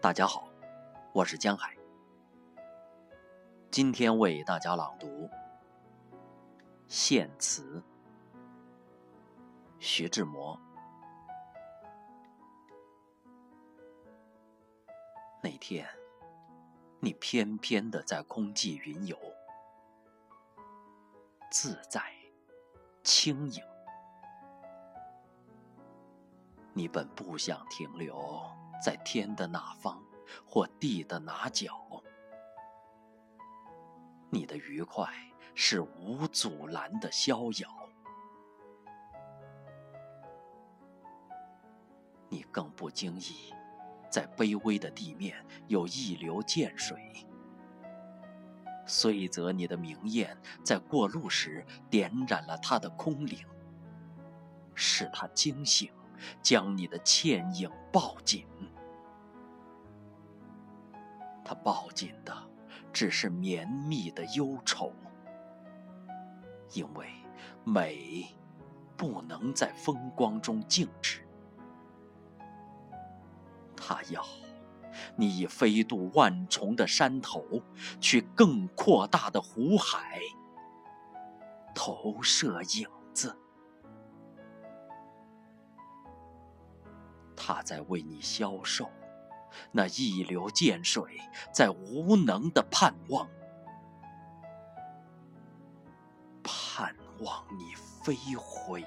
大家好，我是江海。今天为大家朗读献词，徐志摩。那天，你翩翩的在空际云游，自在轻盈。你本不想停留在天的哪方或地的哪角，你的愉快是无阻拦的逍遥，你更不经意在卑微的地面有一流涧水，虽则你的明艳在过路时点染了它的空灵，使它惊醒。将你的倩影抱紧，他抱紧的只是绵密的忧愁，因为美不能在风光中静止，他要你以飞渡万重的山头，去更扩大的湖海，投射影子。他在为你消瘦，那一流涧水在无能的盼望，盼望你飞回。